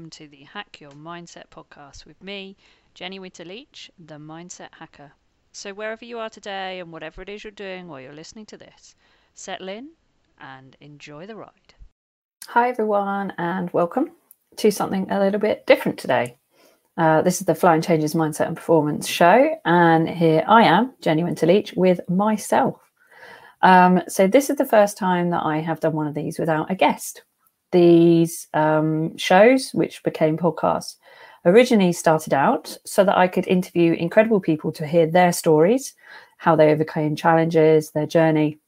welcome to the Hack Your Mindset podcast with me, Jenny Winter Leach, the Mindset Hacker. So, wherever you are today and whatever it is you're doing while you're listening to this, settle in and enjoy the ride. Hi, everyone, and welcome to something a little bit different today. Uh, this is the Flying Changes Mindset and Performance show, and here I am, Jenny Winter Leach, with myself. Um, so, this is the first time that I have done one of these without a guest these um, shows, which became podcasts, originally started out so that I could interview incredible people to hear their stories, how they overcame challenges, their journey,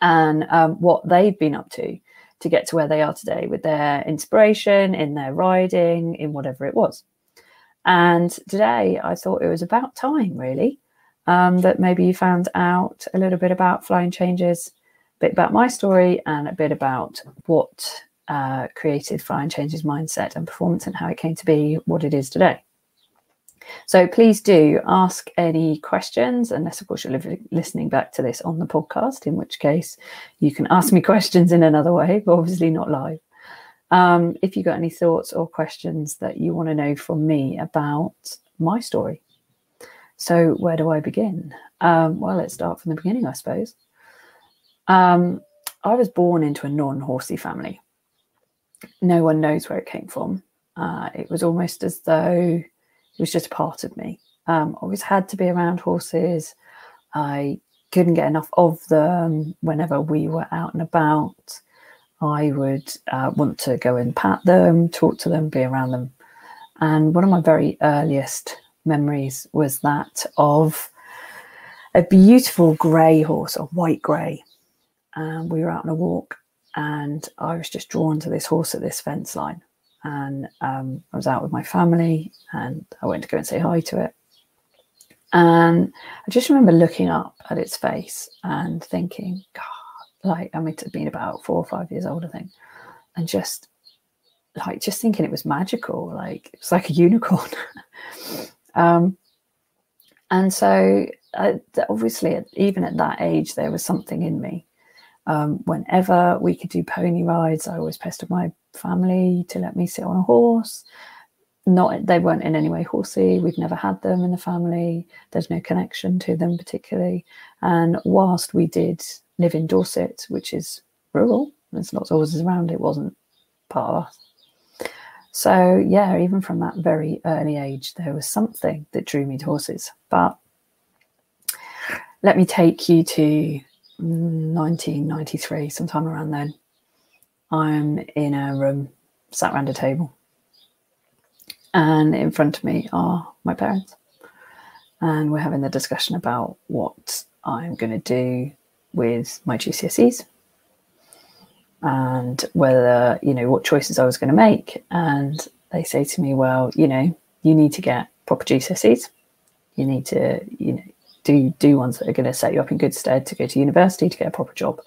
and um, what they've been up to to get to where they are today with their inspiration, in their riding, in whatever it was. And today I thought it was about time, really, um, that maybe you found out a little bit about flying changes, a bit about my story, and a bit about what uh, created Flying Changes mindset and performance and how it came to be what it is today. So please do ask any questions, unless, of course, you're listening back to this on the podcast, in which case you can ask me questions in another way, but obviously not live. Um, if you've got any thoughts or questions that you want to know from me about my story. So, where do I begin? Um, well, let's start from the beginning, I suppose. Um, I was born into a non horsey family no one knows where it came from. Uh, it was almost as though it was just a part of me. Um, always had to be around horses. I couldn't get enough of them whenever we were out and about. I would uh, want to go and pat them, talk to them, be around them. And one of my very earliest memories was that of a beautiful grey horse, a white grey. And we were out on a walk and I was just drawn to this horse at this fence line. And um, I was out with my family, and I went to go and say hi to it. And I just remember looking up at its face and thinking, God, like I mean, it had been about four or five years old, I think, and just like just thinking it was magical, like it was like a unicorn. um, and so, uh, obviously, even at that age, there was something in me um, whenever we could do pony rides, I always pestered my family to let me sit on a horse. Not they weren't in any way horsey. We've never had them in the family. There's no connection to them particularly. And whilst we did live in Dorset, which is rural, there's lots of horses around, it wasn't part of us. So yeah, even from that very early age, there was something that drew me to horses. But let me take you to 1993, sometime around then, I'm in a room, sat around a table, and in front of me are my parents. And we're having the discussion about what I'm going to do with my GCSEs and whether, you know, what choices I was going to make. And they say to me, well, you know, you need to get proper GCSEs. You need to, you know, do do ones that are going to set you up in good stead to go to university to get a proper job.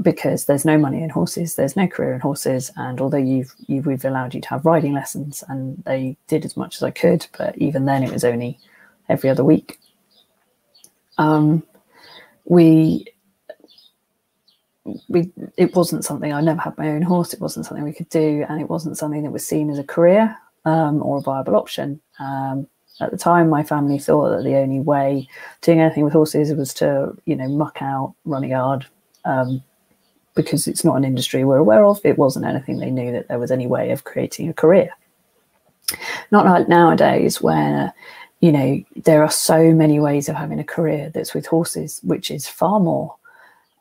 Because there's no money in horses there's no career in horses and although you've, you've we've allowed you to have riding lessons and they did as much as i could but even then it was only every other week. Um, we we it wasn't something i never had my own horse it wasn't something we could do and it wasn't something that was seen as a career um, or a viable option. Um, at the time, my family thought that the only way doing anything with horses was to, you know, muck out, run a yard, um, because it's not an industry we're aware of. It wasn't anything they knew that there was any way of creating a career. Not like nowadays, where you know there are so many ways of having a career that's with horses, which is far more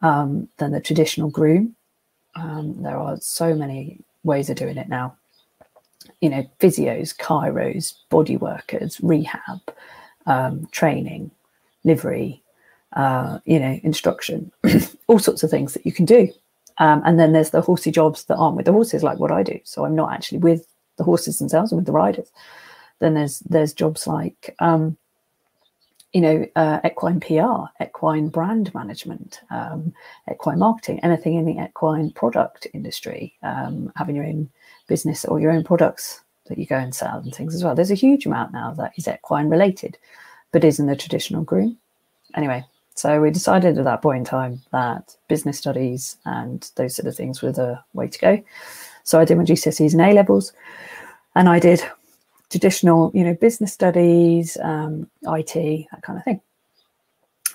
um, than the traditional groom. Um, there are so many ways of doing it now you know, physios, chiros, body workers, rehab, um, training, livery, uh, you know, instruction, all sorts of things that you can do. Um, and then there's the horsey jobs that aren't with the horses, like what I do. So I'm not actually with the horses themselves, I'm with the riders. Then there's there's jobs like um, you know, uh, equine PR, equine brand management, um, equine marketing, anything in the equine product industry, um, having your own business or your own products that you go and sell and things as well. There's a huge amount now that is equine related, but isn't the traditional groom. Anyway, so we decided at that point in time that business studies and those sort of things were the way to go. So I did my GCSEs and A levels, and I did traditional, you know, business studies, um, IT, that kind of thing.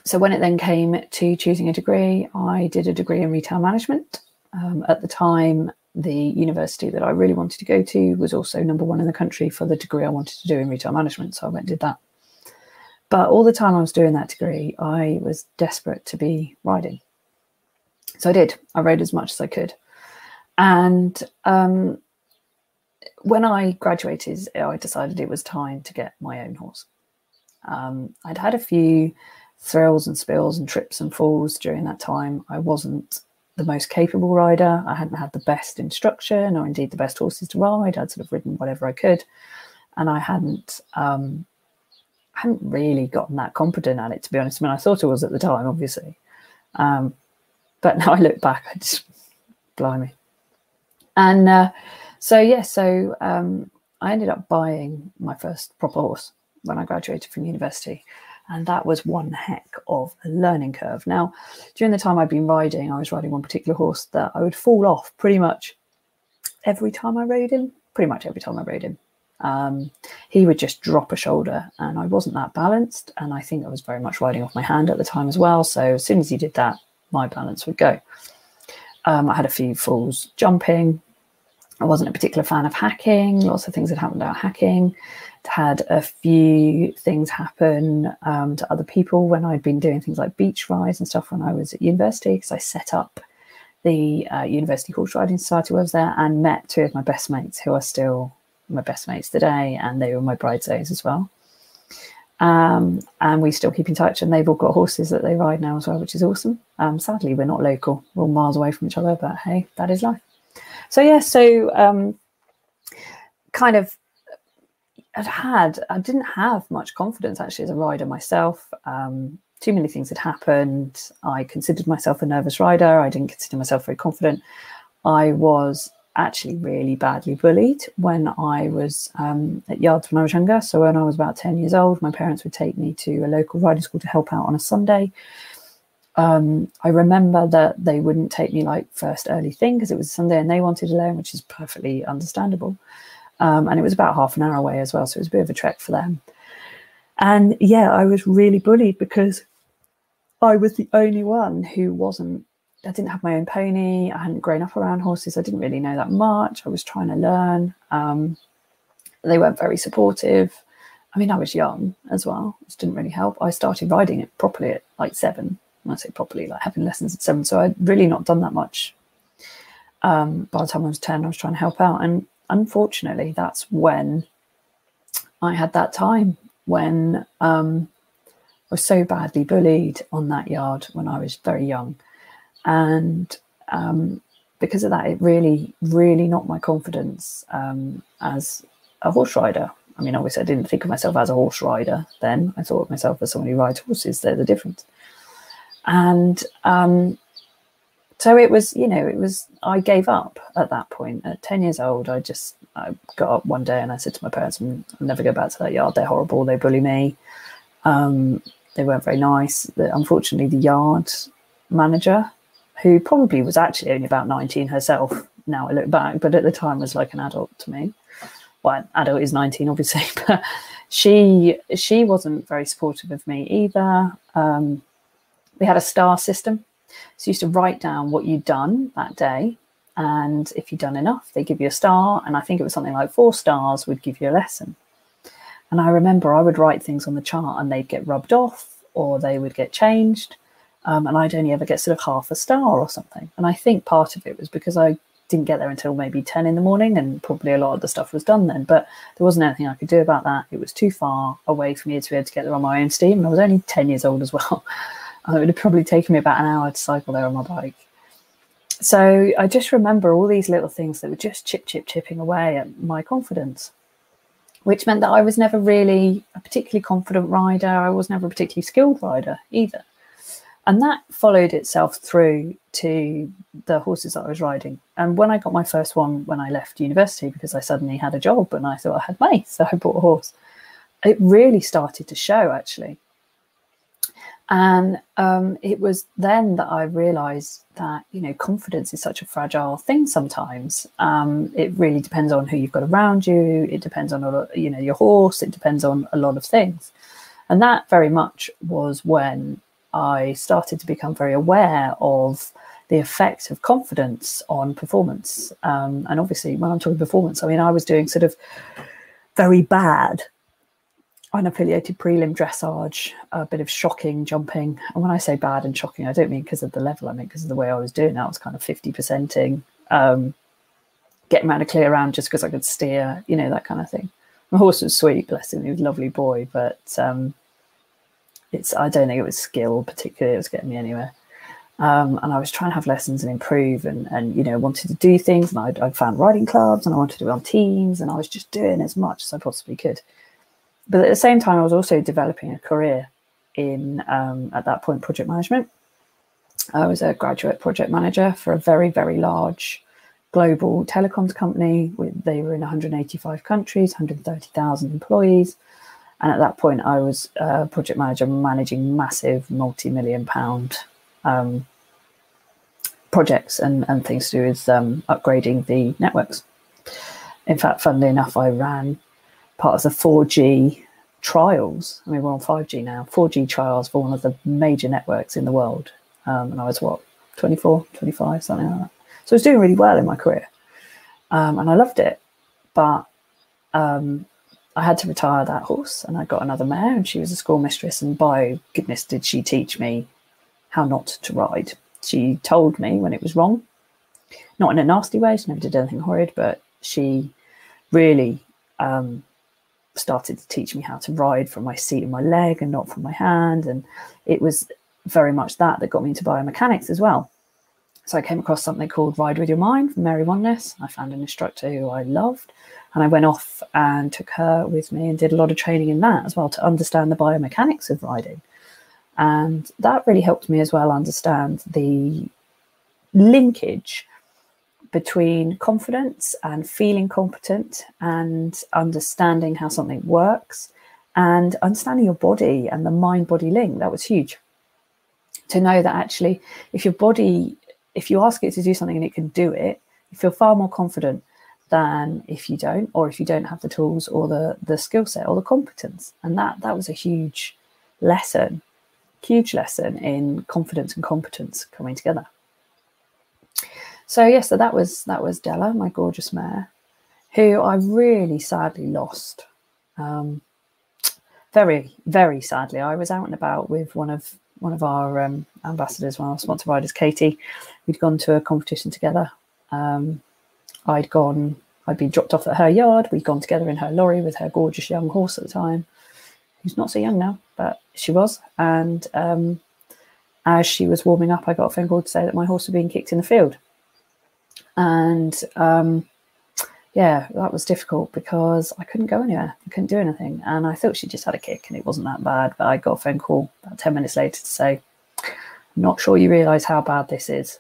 So when it then came to choosing a degree, I did a degree in retail management. Um, at the time, the university that I really wanted to go to was also number one in the country for the degree I wanted to do in retail management. So I went and did that. But all the time I was doing that degree, I was desperate to be riding. So I did. I rode as much as I could. And um, when I graduated, I decided it was time to get my own horse. Um, I'd had a few thrills and spills and trips and falls during that time. I wasn't the most capable rider. I hadn't had the best instruction or indeed the best horses to ride. I'd sort of ridden whatever I could. And I hadn't um, hadn't really gotten that confident at it, to be honest. I mean, I thought I was at the time, obviously. Um, but now I look back, I just, blimey. And uh, so, yeah, so um, I ended up buying my first proper horse when I graduated from university. And that was one heck of a learning curve. Now, during the time I'd been riding, I was riding one particular horse that I would fall off pretty much every time I rode him, pretty much every time I rode him. Um, he would just drop a shoulder, and I wasn't that balanced. And I think I was very much riding off my hand at the time as well. So as soon as he did that, my balance would go. Um, I had a few falls jumping. I wasn't a particular fan of hacking. Lots of things had happened about hacking had a few things happen um, to other people when I'd been doing things like beach rides and stuff when I was at university because I set up the uh, University Horse Riding Society I was there and met two of my best mates who are still my best mates today and they were my bridesmaids as well. Um, and we still keep in touch and they've all got horses that they ride now as well, which is awesome. Um, sadly, we're not local, we're miles away from each other, but hey, that is life. So, yeah, so um, kind of had had I didn't have much confidence actually as a rider myself. Um, too many things had happened. I considered myself a nervous rider. I didn't consider myself very confident. I was actually really badly bullied when I was um, at yards when I was younger. So when I was about 10 years old, my parents would take me to a local riding school to help out on a Sunday. Um, I remember that they wouldn't take me like first early thing because it was Sunday and they wanted to learn, which is perfectly understandable. Um, and it was about half an hour away as well. So it was a bit of a trek for them. And yeah, I was really bullied because I was the only one who wasn't, I didn't have my own pony. I hadn't grown up around horses. I didn't really know that much. I was trying to learn. Um, they weren't very supportive. I mean, I was young as well, which didn't really help. I started riding it properly at like seven. When I say properly, like having lessons at seven. So I'd really not done that much. Um, by the time I was 10, I was trying to help out. And unfortunately, that's when I had that time when um, I was so badly bullied on that yard when I was very young. And um, because of that, it really, really knocked my confidence um, as a horse rider. I mean, obviously, I didn't think of myself as a horse rider then. I thought of myself as someone who rides horses. They're the difference. And um, so it was you know it was i gave up at that point. At 10 years old i just i got up one day and i said to my parents i'll never go back to that yard. They're horrible. They bully me. Um, they weren't very nice. Unfortunately the yard manager who probably was actually only about 19 herself now i look back but at the time was like an adult to me. Well adult is 19 obviously but she she wasn't very supportive of me either. Um, we had a star system so you used to write down what you'd done that day. And if you'd done enough, they give you a star. And I think it was something like four stars would give you a lesson. And I remember I would write things on the chart and they'd get rubbed off or they would get changed. Um, and I'd only ever get sort of half a star or something. And I think part of it was because I didn't get there until maybe 10 in the morning and probably a lot of the stuff was done then. But there wasn't anything I could do about that. It was too far away for me to be able to get there on my own steam. And I was only 10 years old as well. it would have probably taken me about an hour to cycle there on my bike. So I just remember all these little things that were just chip, chip, chipping away at my confidence, which meant that I was never really a particularly confident rider. I was never a particularly skilled rider either. And that followed itself through to the horses that I was riding. And when I got my first one when I left university, because I suddenly had a job and I thought I had money, so I bought a horse, it really started to show actually And um, it was then that I realized that, you know, confidence is such a fragile thing sometimes. Um, it really depends on who you've got around you. It depends on, you know, your horse. It depends on a lot of things. And that very much was when I started to become very aware of the effect of confidence on performance. Um, and obviously, when I'm talking performance, I mean, I was doing sort of very bad unaffiliated prelim dressage, a bit of shocking jumping. And when I say bad and shocking, I don't mean because of the level, I mean because of the way I was doing that. I was kind of 50%ing, um, getting around a clear round just because I could steer, you know, that kind of thing. My horse was sweet, bless him, he was a lovely boy, but um, it's I don't think it was skill particularly, it was getting me anywhere. Um, and I was trying to have lessons and improve and, and you know, wanted to do things. And I, I found riding clubs and I wanted to be on teams and I was just doing as much as I possibly could but at the same time, I was also developing a career in, um, at that point, project management. I was a graduate project manager for a very, very large global telecoms company. They were in 185 countries, 130,000 employees. And at that point, I was a project manager managing massive multi million pound um, projects and, and things to do with um, upgrading the networks. In fact, funnily enough, I ran part of the 4G trials. I mean, we're on 5G now, 4G trials for one of the major networks in the world. Um, and I was what, 24, 25, something like that. So I was doing really well in my career. Um, and I loved it. But um, I had to retire that horse and I got another mare and she was a school mistress. And by goodness, did she teach me how not to ride. She told me when it was wrong, not in a nasty way, she never did anything horrid, but she really um, started to teach me how to ride from my seat and my leg and not from my hand. And it was very much that that got me into biomechanics as well. So I came across something called Ride with Your Mind from Mary Wanless. I found an instructor who I loved, and I went off and took her with me and did a lot of training in that as well to understand the biomechanics of riding. And that really helped me as well understand the linkage between confidence and feeling competent and understanding how something works and understanding your body and the mind body link. That was huge. To know that actually, if your body, if you ask it to do something and it can do it, you feel far more confident than if you don't, or if you don't have the tools or the the skill set or the competence. And that that was a huge lesson, huge lesson in confidence and competence coming together. So yes, so that was that was Della, my gorgeous mare, who I really sadly lost. Um, very, very sadly, I was out and about with one of one of our um, ambassadors, one of our sponsor riders, Katie. We'd gone to a competition together. Um, I'd gone, I'd been dropped off at her yard. We'd gone together in her lorry with her gorgeous young horse at the time, who's not so young now, but she was. And um, as she was warming up, I got a phone call to say that my horse had been kicked in the field and um, yeah, that was difficult because I couldn't go anywhere. I couldn't do anything. And I thought she just had a kick and it wasn't that bad. But I got a phone call about 10 minutes later to say, not sure you realize how bad this is.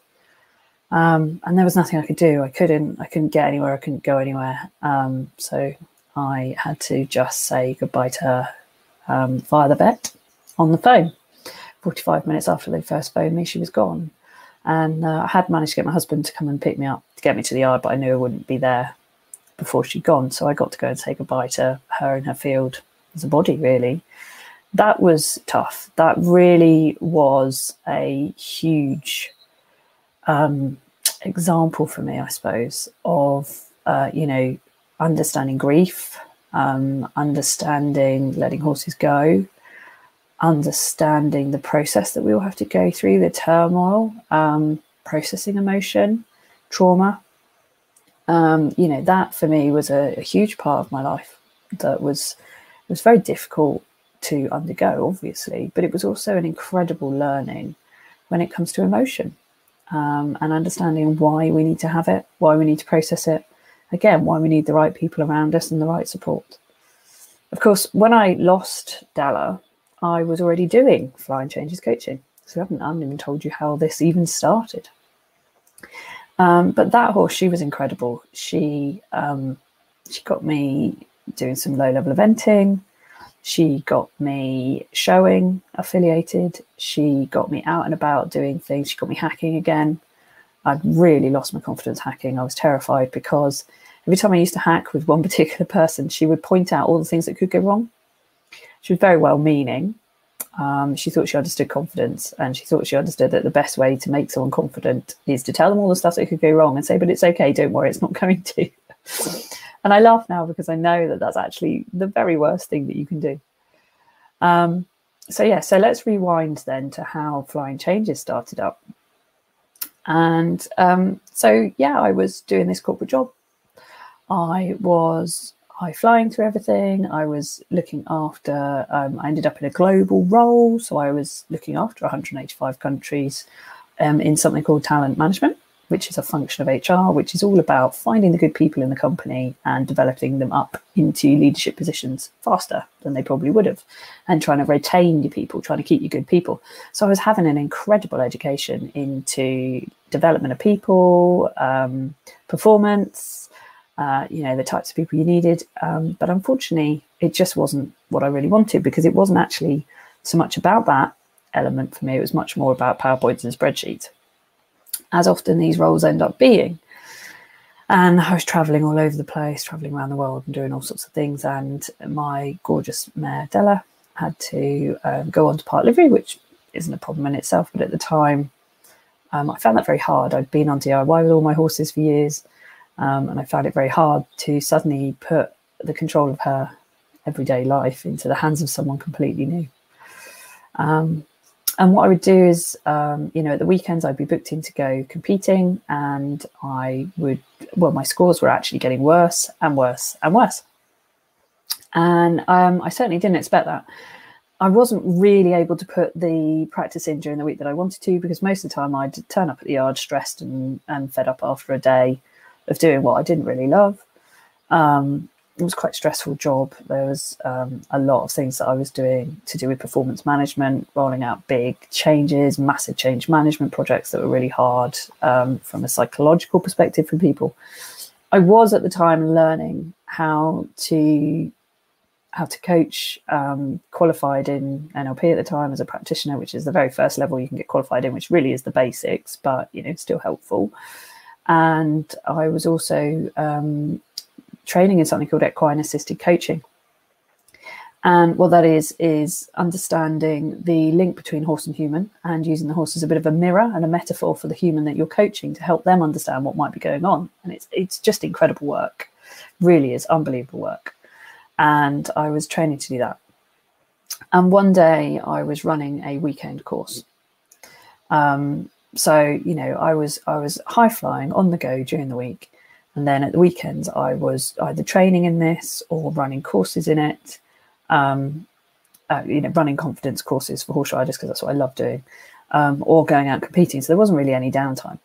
Um, and there was nothing I could do. I couldn't, I couldn't get anywhere. I couldn't go anywhere. Um, so I had to just say goodbye to her um, via the vet on the phone. 45 minutes after they first phoned me, she was gone. And uh, I had managed to get my husband to come and pick me up to get me to the yard, but I knew I wouldn't be there before she'd gone. So I got to go and say goodbye to her in her field as a body, really. That was tough. That really was a huge um, example for me, I suppose, of, uh, you know, understanding grief, um, understanding letting horses go, understanding the process that we all have to go through, the turmoil, um, processing emotion, trauma. Um, you know, that for me was a, a, huge part of my life that was was very difficult to undergo, obviously, but it was also an incredible learning when it comes to emotion um, and understanding why we need to have it, why we need to process it, again, why we need the right people around us and the right support. Of course, when I lost Della, I was already doing flying changes coaching. So I haven't, I haven't even told you how this even started. Um, but that horse, she was incredible. She um, she got me doing some low level eventing. She got me showing affiliated. She got me out and about doing things. She got me hacking again. I'd really lost my confidence hacking. I was terrified because every time I used to hack with one particular person, she would point out all the things that could go wrong. She was very well meaning. Um, she thought she understood confidence and she thought she understood that the best way to make someone confident is to tell them all the stuff that could go wrong and say, but it's okay, don't worry, it's not going to. And I laugh now because I know that that's actually the very worst thing that you can do. Um, so, yeah, so let's rewind then to how Flying Changes started up. And um, so, yeah, I was doing this corporate job. I was high flying through everything. I was looking after, um, I ended up in a global role. So I was looking after 185 countries um, in something called talent management which is a function of HR, which is all about finding the good people in the company and developing them up into leadership positions faster than they probably would have, and trying to retain your people, trying to keep your good people. So I was having an incredible education into development of people, um, performance, uh, you know, the types of people you needed. Um, but unfortunately, it just wasn't what I really wanted because it wasn't actually so much about that element for me. It was much more about PowerPoints and spreadsheets as often these roles end up being. And I was traveling all over the place, traveling around the world and doing all sorts of things. And my gorgeous mare, Della, had to um, go on to part livery, which isn't a problem in itself. But at the time, um, I found that very hard. I'd been on DIY with all my horses for years, um, and I found it very hard to suddenly put the control of her everyday life into the hands of someone completely new. Um, and what I would do is, um, you know, at the weekends I'd be booked in to go competing, and I would, well, my scores were actually getting worse and worse and worse. And um, I certainly didn't expect that. I wasn't really able to put the practice in during the week that I wanted to because most of the time I'd turn up at the yard stressed and, and fed up after a day of doing what I didn't really love. Um, it was quite a stressful job. There was um, a lot of things that I was doing to do with performance management, rolling out big changes, massive change management projects that were really hard um, from a psychological perspective for people. I was at the time learning how to how to coach, um, qualified in NLP at the time as a practitioner, which is the very first level you can get qualified in, which really is the basics, but you know still helpful. And I was also um, training in something called equine assisted coaching. And what that is, is understanding the link between horse and human and using the horse as a bit of a mirror and a metaphor for the human that you're coaching to help them understand what might be going on. And it's, it's just incredible work, really is unbelievable work. And I was training to do that. And one day I was running a weekend course. Um, so, you know, I was, I was high flying on the go during the week and then at the weekends, I was either training in this or running courses in it, um, uh, you know, running confidence courses for horse riders because that's what I love doing, um, or going out competing. So there wasn't really any downtime.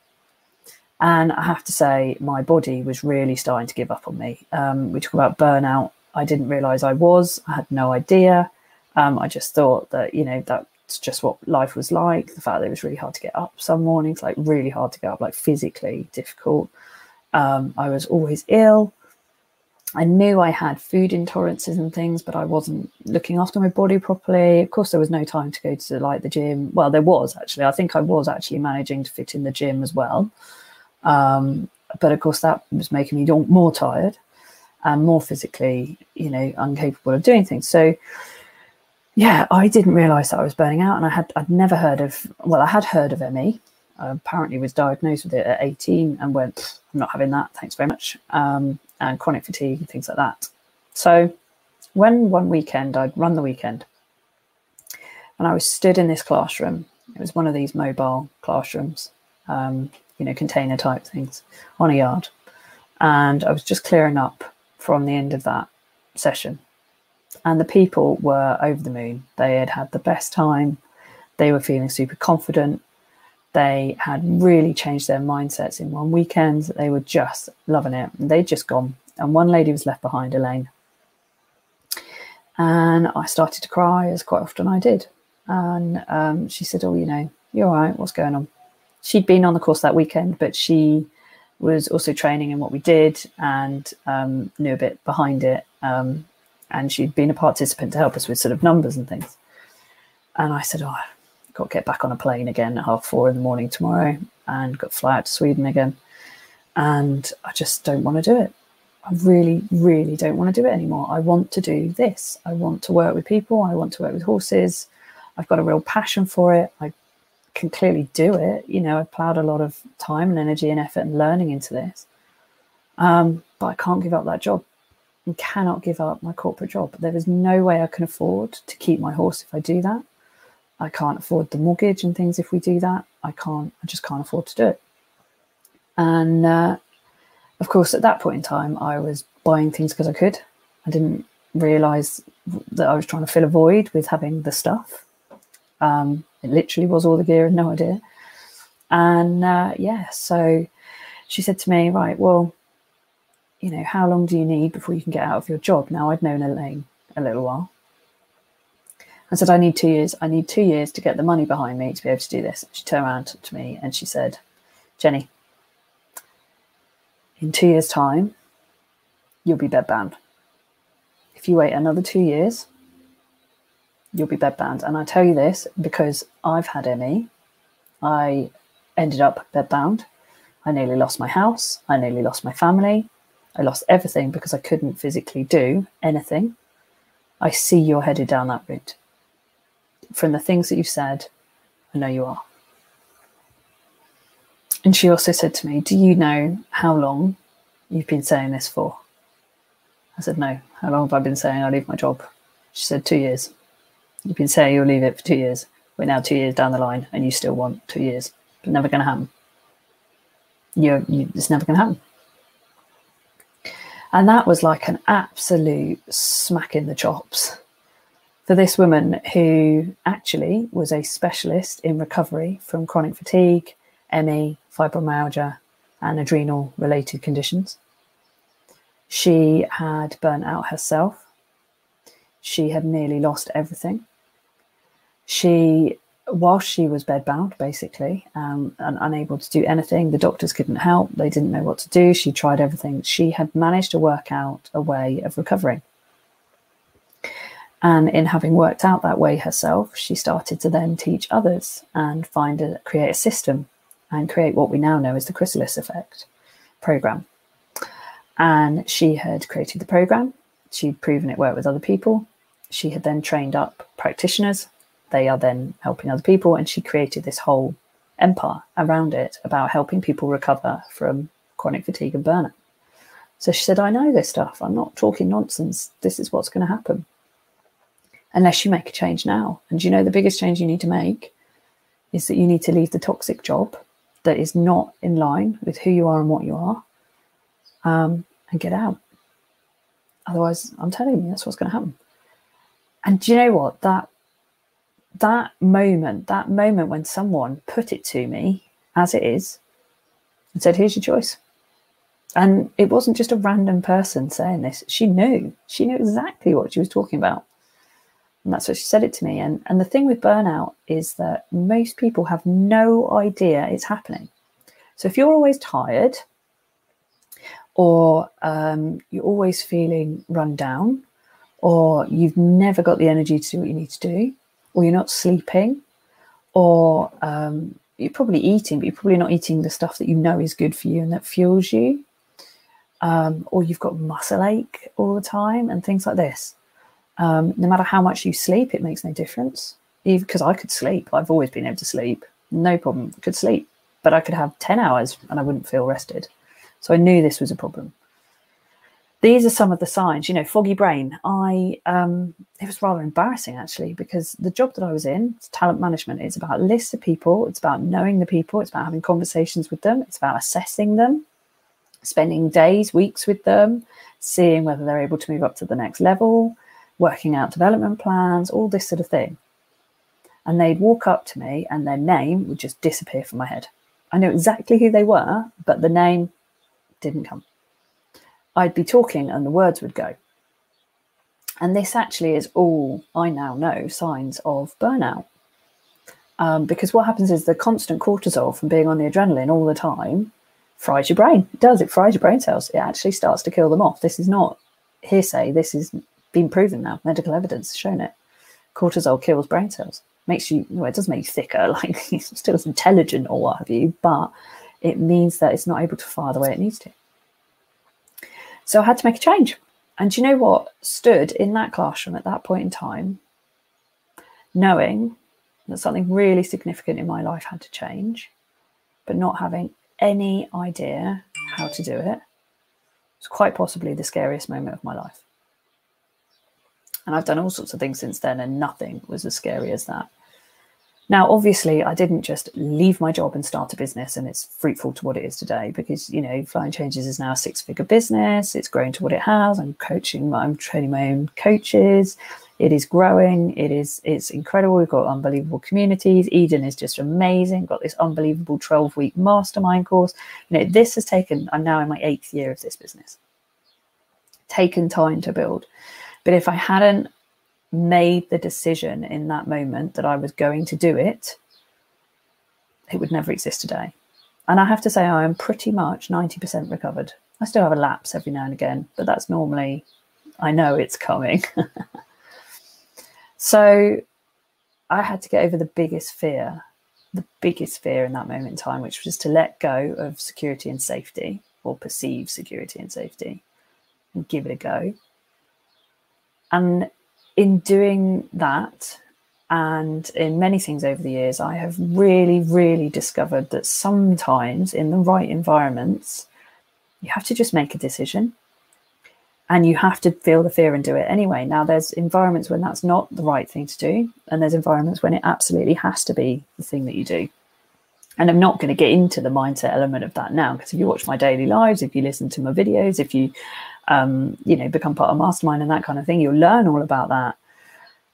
And I have to say, my body was really starting to give up on me. Um, we talk about burnout. I didn't realize I was, I had no idea. Um, I just thought that, you know, that's just what life was like. The fact that it was really hard to get up some mornings, like really hard to get up, like physically difficult. Um, I was always ill. I knew I had food intolerances and things, but I wasn't looking after my body properly. Of course, there was no time to go to like the gym. Well, there was actually. I think I was actually managing to fit in the gym as well. Um, but of course, that was making me more tired and more physically, you know, incapable of doing things. So, yeah, I didn't realize that I was burning out, and I had I'd never heard of. Well, I had heard of ME, uh, apparently was diagnosed with it at 18 and went, I'm not having that, thanks very much, um, and chronic fatigue and things like that. So when one weekend I'd run the weekend and I was stood in this classroom, it was one of these mobile classrooms, um, you know, container type things on a yard. And I was just clearing up from the end of that session. And the people were over the moon. They had had the best time. They were feeling super confident they had really changed their mindsets in one weekend. They were just loving it. They'd just gone. And one lady was left behind, Elaine. And I started to cry, as quite often I did. And um, she said, Oh, you know, you're all right. What's going on? She'd been on the course that weekend, but she was also training in what we did and um, knew a bit behind it. Um, and she'd been a participant to help us with sort of numbers and things. And I said, "Oh, I've got to get back on a plane again at half four in the morning tomorrow, and got to fly out to Sweden again, and I just don't want to do it. I really, really don't want to do it anymore. I want to do this. I want to work with people. I want to work with horses. I've got a real passion for it. I can clearly do it. You know, I've plowed a lot of time and energy and effort and learning into this. Um, but I can't give up that job and cannot give up my corporate job. There is no way I can afford to keep my horse if I do that. I can't afford the mortgage and things if we do that. I can't, I just can't afford to do it. And uh, of course, at that point in time, I was buying things because I could. I didn't realize that I was trying to fill a void with having the stuff. Um, it literally was all the gear and no idea. And uh, yeah, so she said to me, Right, well, you know, how long do you need before you can get out of your job? Now, I'd known Elaine a little while. I said, I need two years. I need two years to get the money behind me to be able to do this. She turned around to me and she said, Jenny, in two years' time, you'll be bedbound. If you wait another two years, you'll be bedbound. And I tell you this because I've had ME. I ended up bedbound. I nearly lost my house. I nearly lost my family. I lost everything because I couldn't physically do anything. I see you're headed down that route. From the things that you've said, I know you are. And she also said to me, Do you know how long you've been saying this for? I said, No. How long have I been saying I'll leave my job? She said, Two years. You've been saying you'll leave it for two years. We're now two years down the line and you still want two years. It's never going to happen. You're, you, it's never going to happen. And that was like an absolute smack in the chops for this woman who actually was a specialist in recovery from chronic fatigue, ME, fibromyalgia, and adrenal related conditions. She had burnt out herself. She had nearly lost everything. She, whilst she was bedbound, basically, um, and unable to do anything, the doctors couldn't help. They didn't know what to do. She tried everything. She had managed to work out a way of recovering. And in having worked out that way herself, she started to then teach others and find a create a system and create what we now know as the chrysalis effect program. And she had created the program. She'd proven it worked with other people. She had then trained up practitioners. They are then helping other people. And she created this whole empire around it about helping people recover from chronic fatigue and burnout. So she said, I know this stuff. I'm not talking nonsense. This is what's going to happen. Unless you make a change now. And you know the biggest change you need to make is that you need to leave the toxic job that is not in line with who you are and what you are um, and get out. Otherwise, I'm telling you, that's what's going to happen. And do you know what? That that moment, that moment when someone put it to me as it is and said, Here's your choice. And it wasn't just a random person saying this. She knew. She knew exactly what she was talking about. And that's what she said it to me. And, and the thing with burnout is that most people have no idea it's happening. So if you're always tired, or um, you're always feeling run down, or you've never got the energy to do what you need to do, or you're not sleeping, or um, you're probably eating, but you're probably not eating the stuff that you know is good for you and that fuels you, um, or you've got muscle ache all the time and things like this. Um, no matter how much you sleep, it makes no difference. Because I could sleep, I've always been able to sleep, no problem. Could sleep, but I could have ten hours and I wouldn't feel rested. So I knew this was a problem. These are some of the signs. You know, foggy brain. I um, it was rather embarrassing actually because the job that I was in, talent management, is about lists of people. It's about knowing the people. It's about having conversations with them. It's about assessing them, spending days, weeks with them, seeing whether they're able to move up to the next level working out development plans, all this sort of thing. And they'd walk up to me and their name would just disappear from my head. I knew exactly who they were, but the name didn't come. I'd be talking and the words would go. And this actually is all I now know signs of burnout. Um, because what happens is the constant cortisol from being on the adrenaline all the time fries your brain. It does, it fries your brain cells. It actually starts to kill them off. This is not hearsay. This has been proven now. Medical evidence has shown it. Cortisol kills brain cells. Makes you, well, it does make you thicker, like still as intelligent or what have you, but it means that it's not able to fire the way it needs to. So I had to make a change. And you know what stood in that classroom at that point in time, knowing that something really significant in my life had to change, but not having any idea how to do it, it's quite possibly the scariest moment of my life. And I've done all sorts of things since then, and nothing was as scary as that. Now, obviously, I didn't just leave my job and start a business and it's fruitful to what it is today because, you know, Flying Changes is now a six figure business. It's grown to what it has. I'm coaching, I'm training my own coaches. It is growing. It is, it's incredible. We've got unbelievable communities. Eden is just amazing. Got this unbelievable 12 week mastermind course. You know, this has taken, I'm now in my eighth year of this business, taken time to build. But if I hadn't made the decision in that moment that I was going to do it, it would never exist today. And I have to say, I am pretty much 90% recovered. I still have a lapse every now and again, but that's normally, I know it's coming. so I had to get over the biggest fear, the biggest fear in that moment in time, which was to let go of security and safety or perceive security and safety and give it a go. And in doing that and in many things over the years, I have really, really discovered that sometimes in the right environments, you have to just make a decision and you have to feel the fear and do it anyway. Now, there's environments when that's not the right thing to do, and there's environments when it absolutely has to be the thing that you do. And I'm not going to get into the mindset element of that now, because if you watch my daily lives, if you listen to my videos, if you um, you know, become part of mastermind and that kind of thing. You'll learn all about that.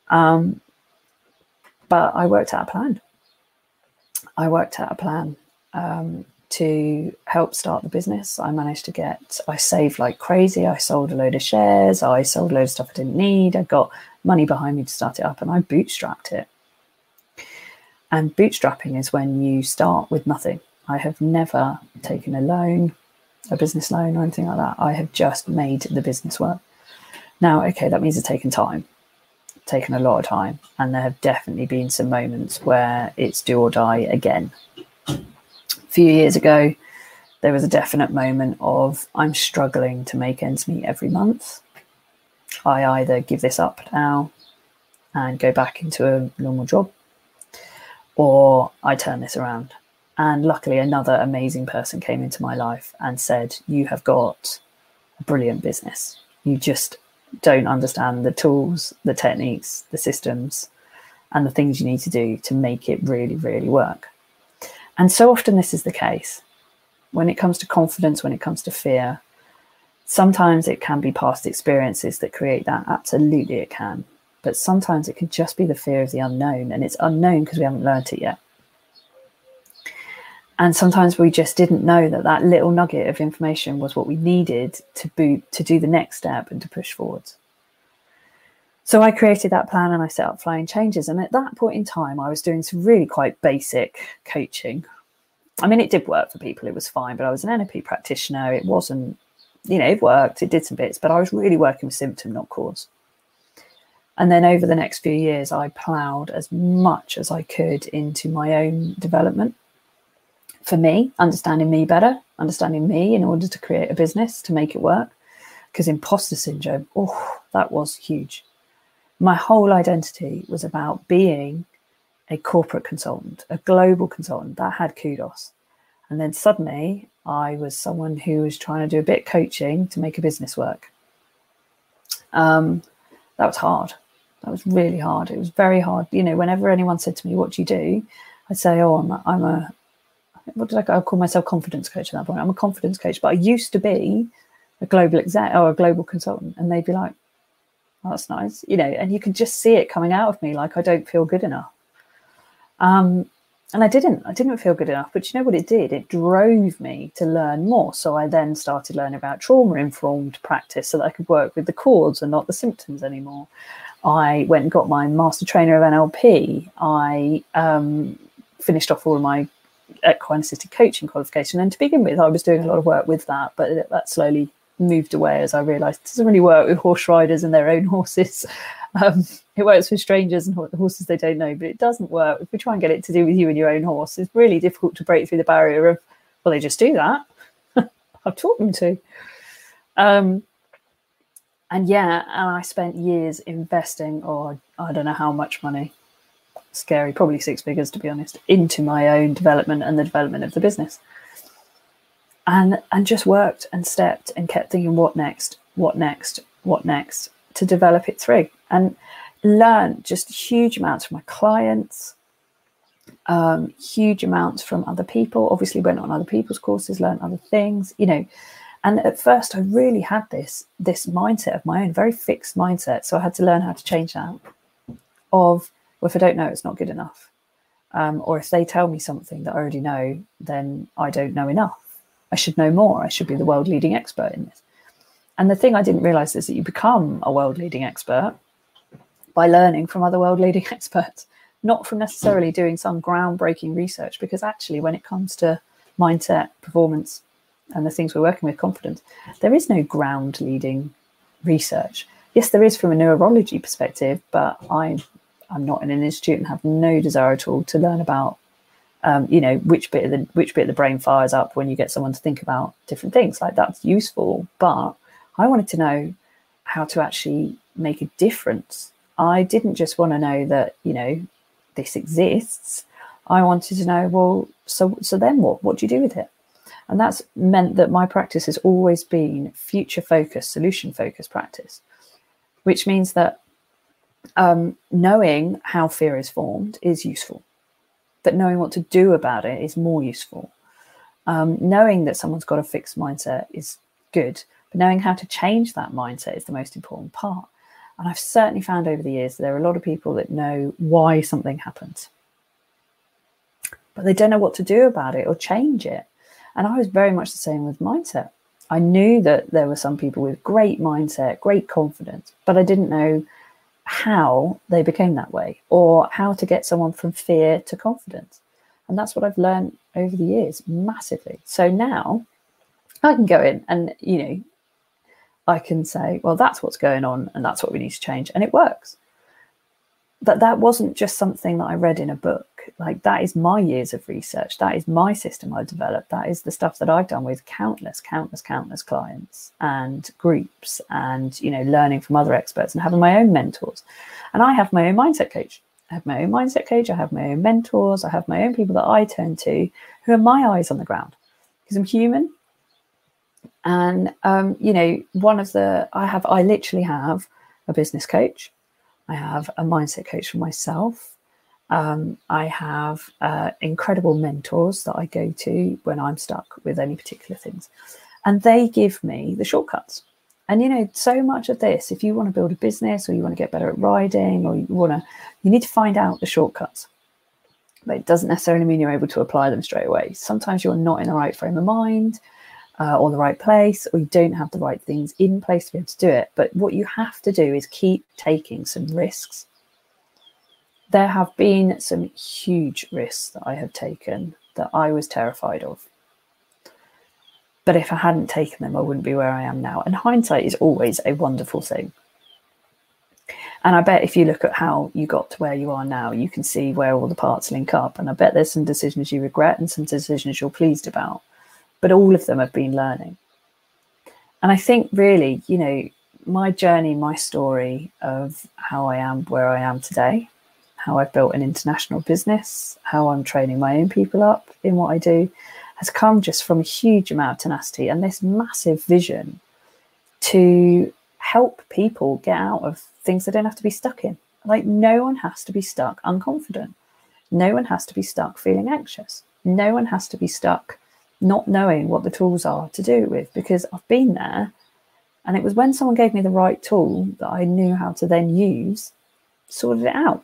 Um, but I worked out a plan. I worked out a plan um, to help start the business. I managed to get, I saved like crazy. I sold a load of shares. I sold a load of stuff I didn't need. I got money behind me to start it up and I bootstrapped it. And bootstrapping is when you start with nothing. I have never taken a loan a business loan or anything like that. I have just made the business work. Now, okay, that means it's taken time, taken a lot of time. And there have definitely been some moments where it's do or die again. A few years ago, there was a definite moment of I'm struggling to make ends meet every month. I either give this up now and go back into a normal job, or I turn this around and luckily, another amazing person came into my life and said, You have got a brilliant business. You just don't understand the tools, the techniques, the systems, and the things you need to do to make it really, really work. And so often, this is the case. When it comes to confidence, when it comes to fear, sometimes it can be past experiences that create that. Absolutely, it can. But sometimes it can just be the fear of the unknown, and it's unknown because we haven't learned it yet and sometimes we just didn't know that that little nugget of information was what we needed to boot to do the next step and to push forward so i created that plan and i set up flying changes. And at that point in time i was doing some really quite basic coaching. I mean it did work for people it was fine but i was an nlp practitioner. It wasn't you know it worked it did some bits but i was really working with symptom not cause. And then over the next few years i ploughed as much as i could into my own development for me, understanding me better, understanding me in order to create a business to make it work. Because imposter syndrome, oh, that was huge. My whole identity was about being a corporate consultant, a global consultant that had kudos. And then suddenly I was someone who was trying to do a bit of coaching to make a business work. Um, that was hard. That was really hard. It was very hard. You know, whenever anyone said to me, What do you do? I'd say, Oh, I'm a, I'm a what did I, I call myself confidence coach at that point? I'm a confidence coach, but I used to be a global exec or a global consultant, and they'd be like, oh, "That's nice," you know, and you can just see it coming out of me, like I don't feel good enough. Um, and I didn't. I didn't feel good enough. But you know what it did? It drove me to learn more. So I then started learning about trauma informed practice so that I could work with the cause and not the symptoms anymore. I went and got my master trainer of NLP. I um, finished off all of my equine assisted coaching qualification. And to begin with, I was doing a lot of work with that, but that slowly moved away as I realised it doesn't really work with horse riders and their own horses. Um, it works with strangers and horses they don't know, but it doesn't work if we try and get it to do with you and your own horse. It's really difficult to break through the barrier of, well, they just do that. I've taught them to. Um, and yeah, and I spent years investing, or I don't know how much money, scary, probably six figures to be honest, into my own development and the development of the business. And and just worked and stepped and kept thinking what next? What next? What next? To develop it through. And learn just huge amounts from my clients um, huge amounts from other people. Obviously went on other people's courses learned other things you know. And at first i really had this this mindset of my own very fixed mindset. So i had to learn how to change that of well if i don't know it's not good enough um, or if they tell me something that i already know then i don't know enough I should know more. I should be the world leading expert in this. And the thing I didn't realize is that you become a world leading expert by learning from other world leading experts, not from necessarily doing some groundbreaking research. Because actually, when it comes to mindset, performance, and the things we're working with, confidence, there is no ground leading research. Yes, there is from a neurology perspective, but I, I'm not in an institute and have no desire at all to learn about um, you know which bit of the which bit of the brain fires up when you get someone to think about different things. Like that's useful but i wanted to know how to actually make a difference. I didn't just want to know that you know this exists. I wanted to know well so so then what? What do you do with it? And that's meant that my practice has always been future focused solution focused practice which means that um, knowing how fear is formed is useful but knowing what to do about it is more useful. Um, knowing that someone's got a fixed mindset is good, but knowing how to change that mindset is the most important part. And I've certainly found over the years that there are a lot of people that know why something happens, but they don't know what to do about it or change it. And I was very much the same with mindset. I knew that there were some people with great mindset, great confidence, but I didn't know how they became that way or how to get someone from fear to confidence. And that's what I've learned over the years massively. So now I can go in and, you know, I can say, well, that's what's going on and that's what we need to change. And it works. But that wasn't just something that I read in a book. Like that is my years of research. That is my system i developed. That is the stuff that i've done with countless countless countless clients and groups and you know learning from other experts and having my own mentors. And i have my own mindset coach. I have my own mindset coach. I have my own mentors. I have my own people that i turn to who are my eyes on the ground. Because i'm human. And um, you know one of the i have i literally have a business coach i have a mindset coach for myself um, I have uh, incredible mentors that I go to when I'm stuck with any particular things, and they give me the shortcuts. And you know, so much of this, if you want to build a business or you want to get better at riding or you want to, you need to find out the shortcuts. But it doesn't necessarily mean you're able to apply them straight away. Sometimes you're not in the right frame of mind uh, or the right place, or you don't have the right things in place to be able to do it. But what you have to do is keep taking some risks there have been some huge risks that I have taken that I was terrified of. But if I hadn't taken them, I wouldn't be where I am now. And hindsight is always a wonderful thing. And I bet if you look at how you got to where you are now, you can see where all the parts link up. And I bet there's some decisions you regret and some decisions you're pleased about. But all of them have been learning. And I think really, you know, my journey, my story of how I am where I am today how I've built an international business, how I'm training my own people up in what I do, has come just from a huge amount of tenacity and this massive vision to help people get out of things they don't have to be stuck in. Like, no one has to be stuck unconfident. No one has to be stuck feeling anxious. No one has to be stuck not knowing what the tools are to do it with because I've been there. And it was when someone gave me the right tool that I knew how to then use, sorted it out.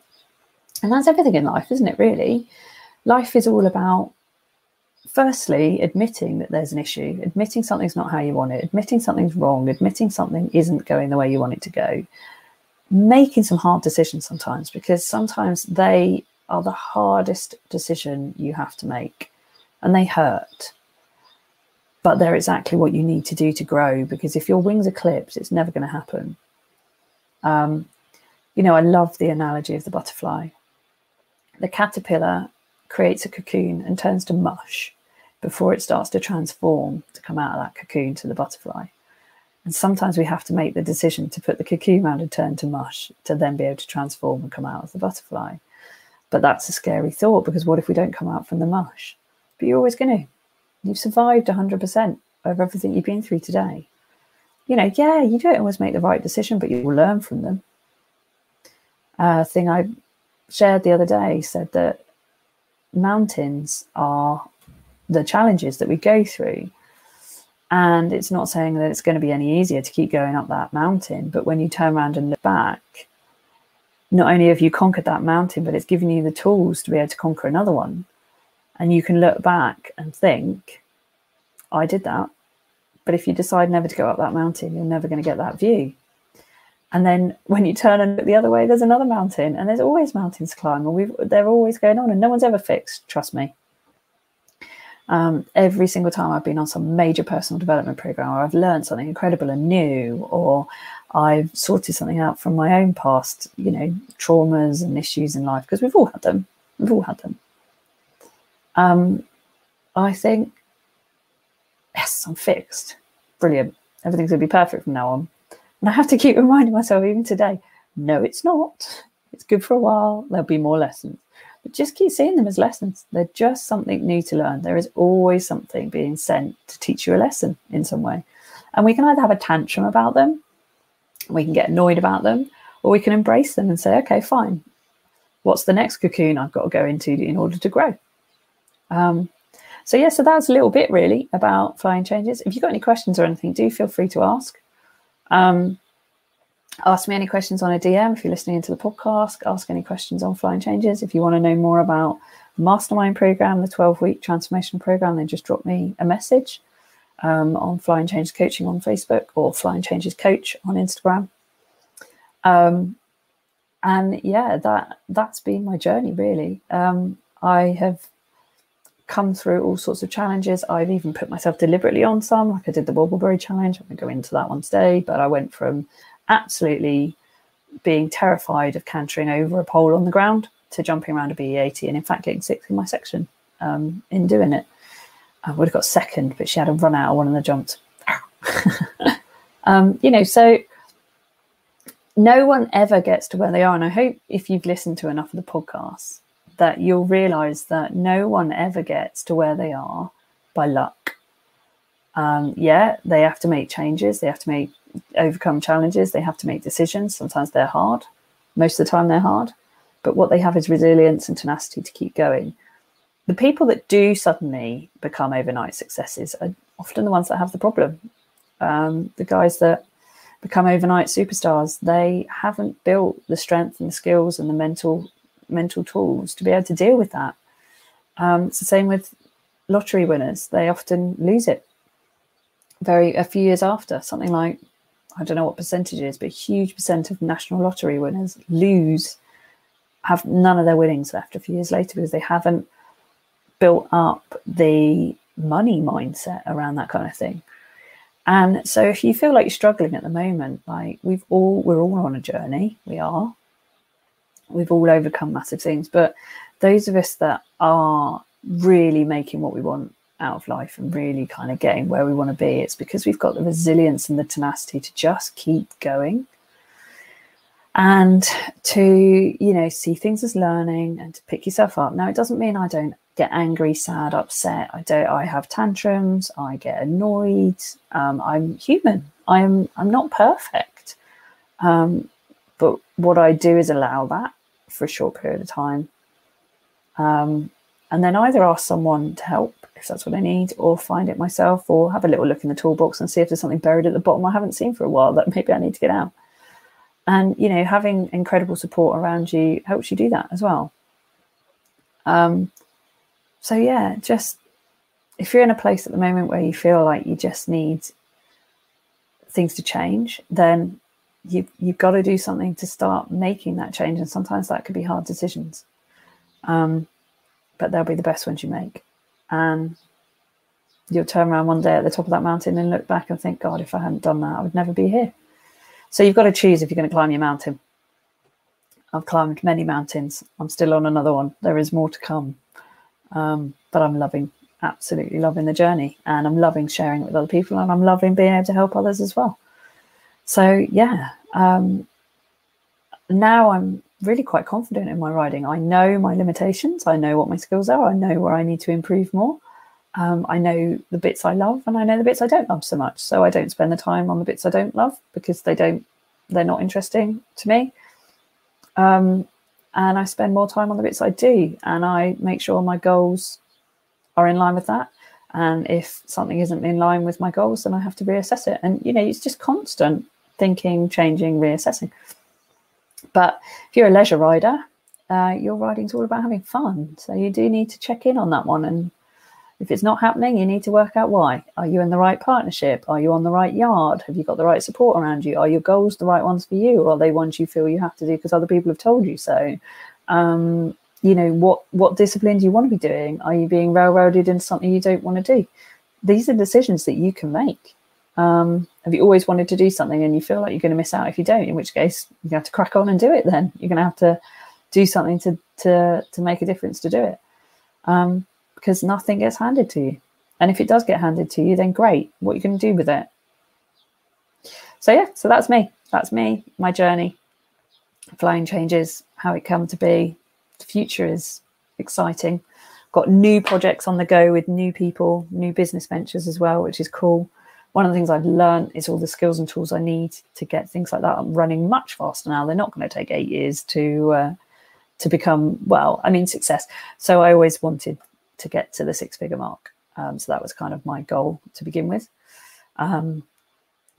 And that's everything in life, isn't it, really? Life is all about, firstly, admitting that there's an issue, admitting something's not how you want it, admitting something's wrong, admitting something isn't going the way you want it to go, making some hard decisions sometimes, because sometimes they are the hardest decision you have to make and they hurt. But they're exactly what you need to do to grow because if your wings are clipped, it's never going to happen. Um, you know, I love the analogy of the butterfly. The caterpillar creates a cocoon and turns to mush before it starts to transform to come out of that cocoon to the butterfly. And sometimes we have to make the decision to put the cocoon around and turn to mush to then be able to transform and come out as the butterfly. But that's a scary thought because what if we don't come out from the mush? But you're always going to. You've survived 100% of everything you've been through today. You know, yeah, you don't always make the right decision, but you will learn from them. A thing I shared the other day said that mountains are the challenges that we go through. And it's not saying that it's going to be any easier to keep going up that mountain, but when you turn around and look back, not only have you conquered that mountain, but it's given you the tools to be able to conquer another one. And you can look back and think, I did that. But if you decide never to go up that mountain, you're never going to get that view. And then when you turn and look the other way, there's another mountain, and there's always mountains to climb, and we've, they're always going on, and no one's ever fixed. Trust me. Um, every single time I've been on some major personal development program, or I've learned something incredible and new, or I've sorted something out from my own past, you know, traumas and issues in life, because we've all had them. We've all had them. Um, I think, yes, I'm fixed. Brilliant. Everything's going to be perfect from now on. And I have to keep reminding myself, even today, no, it's not. It's good for a while. There'll be more lessons. But just keep seeing them as lessons. They're just something new to learn. There is always something being sent to teach you a lesson in some way. And we can either have a tantrum about them, we can get annoyed about them, or we can embrace them and say, okay, fine. What's the next cocoon I've got to go into in order to grow? Um, so, yeah, so that's a little bit really about flying changes. If you've got any questions or anything, do feel free to ask. Um, ask me any questions on a DM if you're listening into the podcast. Ask any questions on flying changes. If you want to know more about the mastermind program, the 12 week transformation program, then just drop me a message um, on Flying Changes Coaching on Facebook or Flying Changes Coach on Instagram. Um, and yeah, that that's been my journey really. Um, I have come through all sorts of challenges. I've even put myself deliberately on some, like I did the Wobbleberry challenge. I'm going to go into that one today, but I went from absolutely being terrified of cantering over a pole on the ground to jumping around a BE80 and in fact getting sixth in my section um, in doing it. I would have got second, but she had a run out of one of the jumps. um, you know, so no one ever gets to where they are. And I hope if you've listened to enough of the podcasts, that you'll realize that no one ever gets to where they are by luck. Um, yeah, they have to make changes, they have to make overcome challenges, they have to make decisions. Sometimes they're hard, most of the time they're hard, but what they have is resilience and tenacity to keep going. The people that do suddenly become overnight successes are often the ones that have the problem. Um, the guys that become overnight superstars, they haven't built the strength and the skills and the mental mental tools to be able to deal with that. Um, it's the same with lottery winners; they often lose it very a few years after. Something like I don't know what percentage it is, but a huge percent of national lottery winners lose, have none of their winnings left a few years later because they haven't built up the money mindset around that kind of thing. And so if you feel like you're struggling at the moment, like we've all we're all on a journey, we are we've all overcome massive things. But those of us that are really making what we want out of life and really kind of getting where we want to be, it's because we've got the resilience and the tenacity to just keep going and to, you know, see things as learning and to pick yourself up. Now, it doesn't mean I don't get angry, sad, upset. I don't, I have tantrums. I get annoyed. Um, I'm human. I'm, I'm not perfect. Um, but what I do is allow that for a short period of time. Um, and then either ask someone to help if that's what I need, or find it myself, or have a little look in the toolbox and see if there's something buried at the bottom I haven't seen for a while that maybe I need to get out. And you know, having incredible support around you helps you do that as well. Um, so yeah, just if you're in a place at the moment where you feel like you just need things to change, then you you've got to do something to start making that change and sometimes that could be hard decisions um, but they'll be the best ones you make and you'll turn around one day at the top of that mountain and look back and think, God, if I hadn't done that, I would never be here. So you've got to choose if you're going to climb your mountain. I've climbed many mountains. I'm still on another one. There is more to come. Um, but I'm loving, absolutely loving the journey. And I'm loving sharing it with other people. And I'm loving being able to help others as well. So, yeah. Um, now I'm really quite confident in my riding. I know my limitations. I know what my skills are. I know where I need to improve more. Um, I know the bits I love and I know the bits I don't love so much. So I don't spend the time on the bits I don't love because they don't, they're not interesting to me. Um, and I spend more time on the bits I do and I make sure my goals are in line with that. And if something isn't in line with my goals, then I have to reassess it. And, you know, it's just constant thinking, changing, reassessing. But if you're a leisure rider, uh, your riding's all about having fun. So you do need to check in on that one and if it's not happening, you need to work out why. Are you in the right partnership? Are you on the right yard? Have you got the right support around you? Are your goals the right ones for you, or are they ones you feel you have to do because other people have told you so? Um, you know, what what discipline do you want to be doing? Are you being railroaded into something you don't want to do? These are decisions that you can make. Um, have you always wanted to do something and you feel like you're going to miss out if you don't? In which case, you have to crack on and do it. Then you're going to have to do something to to to make a difference to do it. Um, because nothing gets handed to you. And if it does get handed to you, then great. What are you going to do with it? So yeah, so that's me. That's me, my journey. Flying changes, how it come to be. The future is exciting. Got new projects on the go with new people, new business ventures as well, which is cool. One of the things I've learned is all the skills and tools I need to get things like that running much faster now. They're not going to take eight years to uh, to become well. I mean, success. So I always wanted to get to the six figure mark. Um, so that was kind of my goal to begin with. Um,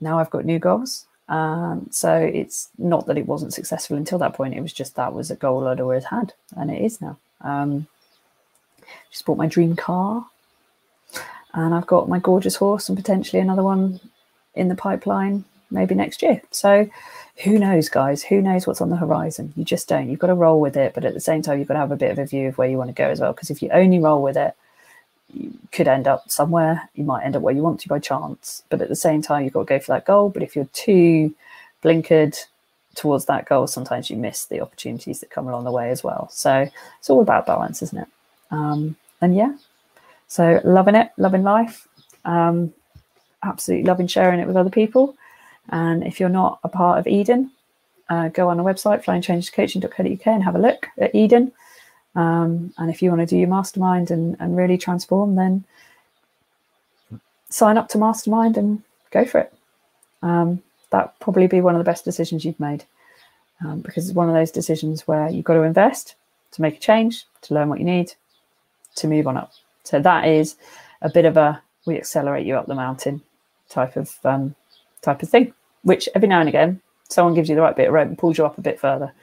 now I've got new goals. Um, so it's not that it wasn't successful until that point. It was just that was a goal I'd always had, and it is now. Um, just bought my dream car, and I've got my gorgeous horse, and potentially another one in the pipeline maybe next year. So who knows, guys? Who knows what's on the horizon? You just don't. You've got to roll with it, but at the same time, you've got to have a bit of a view of where you want to go as well. Because if you only roll with it, you could end up somewhere. You might end up where you want to by chance, but at the same time, you've got to go for that goal. But if you're too blinkered towards that goal, sometimes you miss the opportunities that come along the way as well. So it's all about balance, isn't it? Um, and yeah, so loving it, loving life, um, absolutely loving sharing it with other people. And if you're not a part of Eden, uh, go on the website, flyingchangescoaching.co.uk and have a look at Eden. Um, and if you want to do your mastermind and, and really transform, then sign up to mastermind and go for it. Um, that probably be one of the best decisions you've made um, because it's one of those decisions where you've got to invest to make a change, to learn what you need, to move on up. So that is a bit of a we accelerate you up the mountain type of um, type of thing, which every now and again someone gives you the right bit of rope and pulls you up a bit further.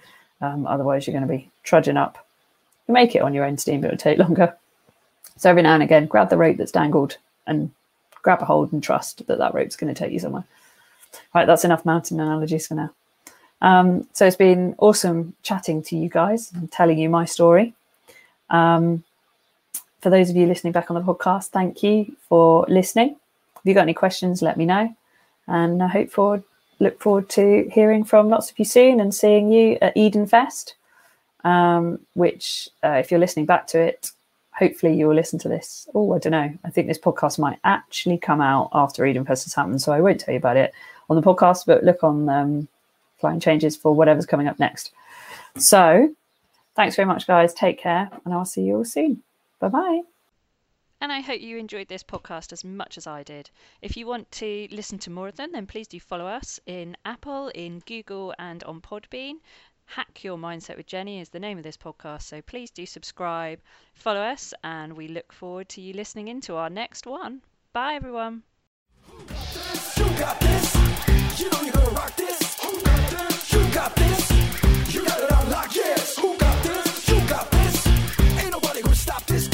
Um, otherwise, you're going to be trudging up. You make it on your own steam, but it'll take longer. So every now and again, grab the rope that's dangled and grab a hold and trust that that rope's going to take you somewhere. Right, that's enough mountain analogies for now. Um, so it's been awesome chatting to you guys and telling you my story. Um, for those of you listening back on the podcast, thank you for listening. If you've got any questions, let me know and I hope forward look forward to hearing from lots of you soon and seeing you at Eden Fest. Um, which, uh, if you're listening back to it, hopefully you will listen to this. Oh, I don't know. I think this podcast might actually come out after Eden Fest has happened, so I won't tell you about it on the podcast. But look on um, Flying Changes for whatever's coming up next. So, thanks very much, guys. Take care, and I'll see you all soon. Bye bye. And I hope you enjoyed this podcast as much as I did. If you want to listen to more of them, then please do follow us in Apple, in Google, and on Podbean. Hack Your Mindset with Jenny is the name of this podcast, so please do subscribe, follow us, and we look forward to you listening into our next one. Bye, everyone. stop this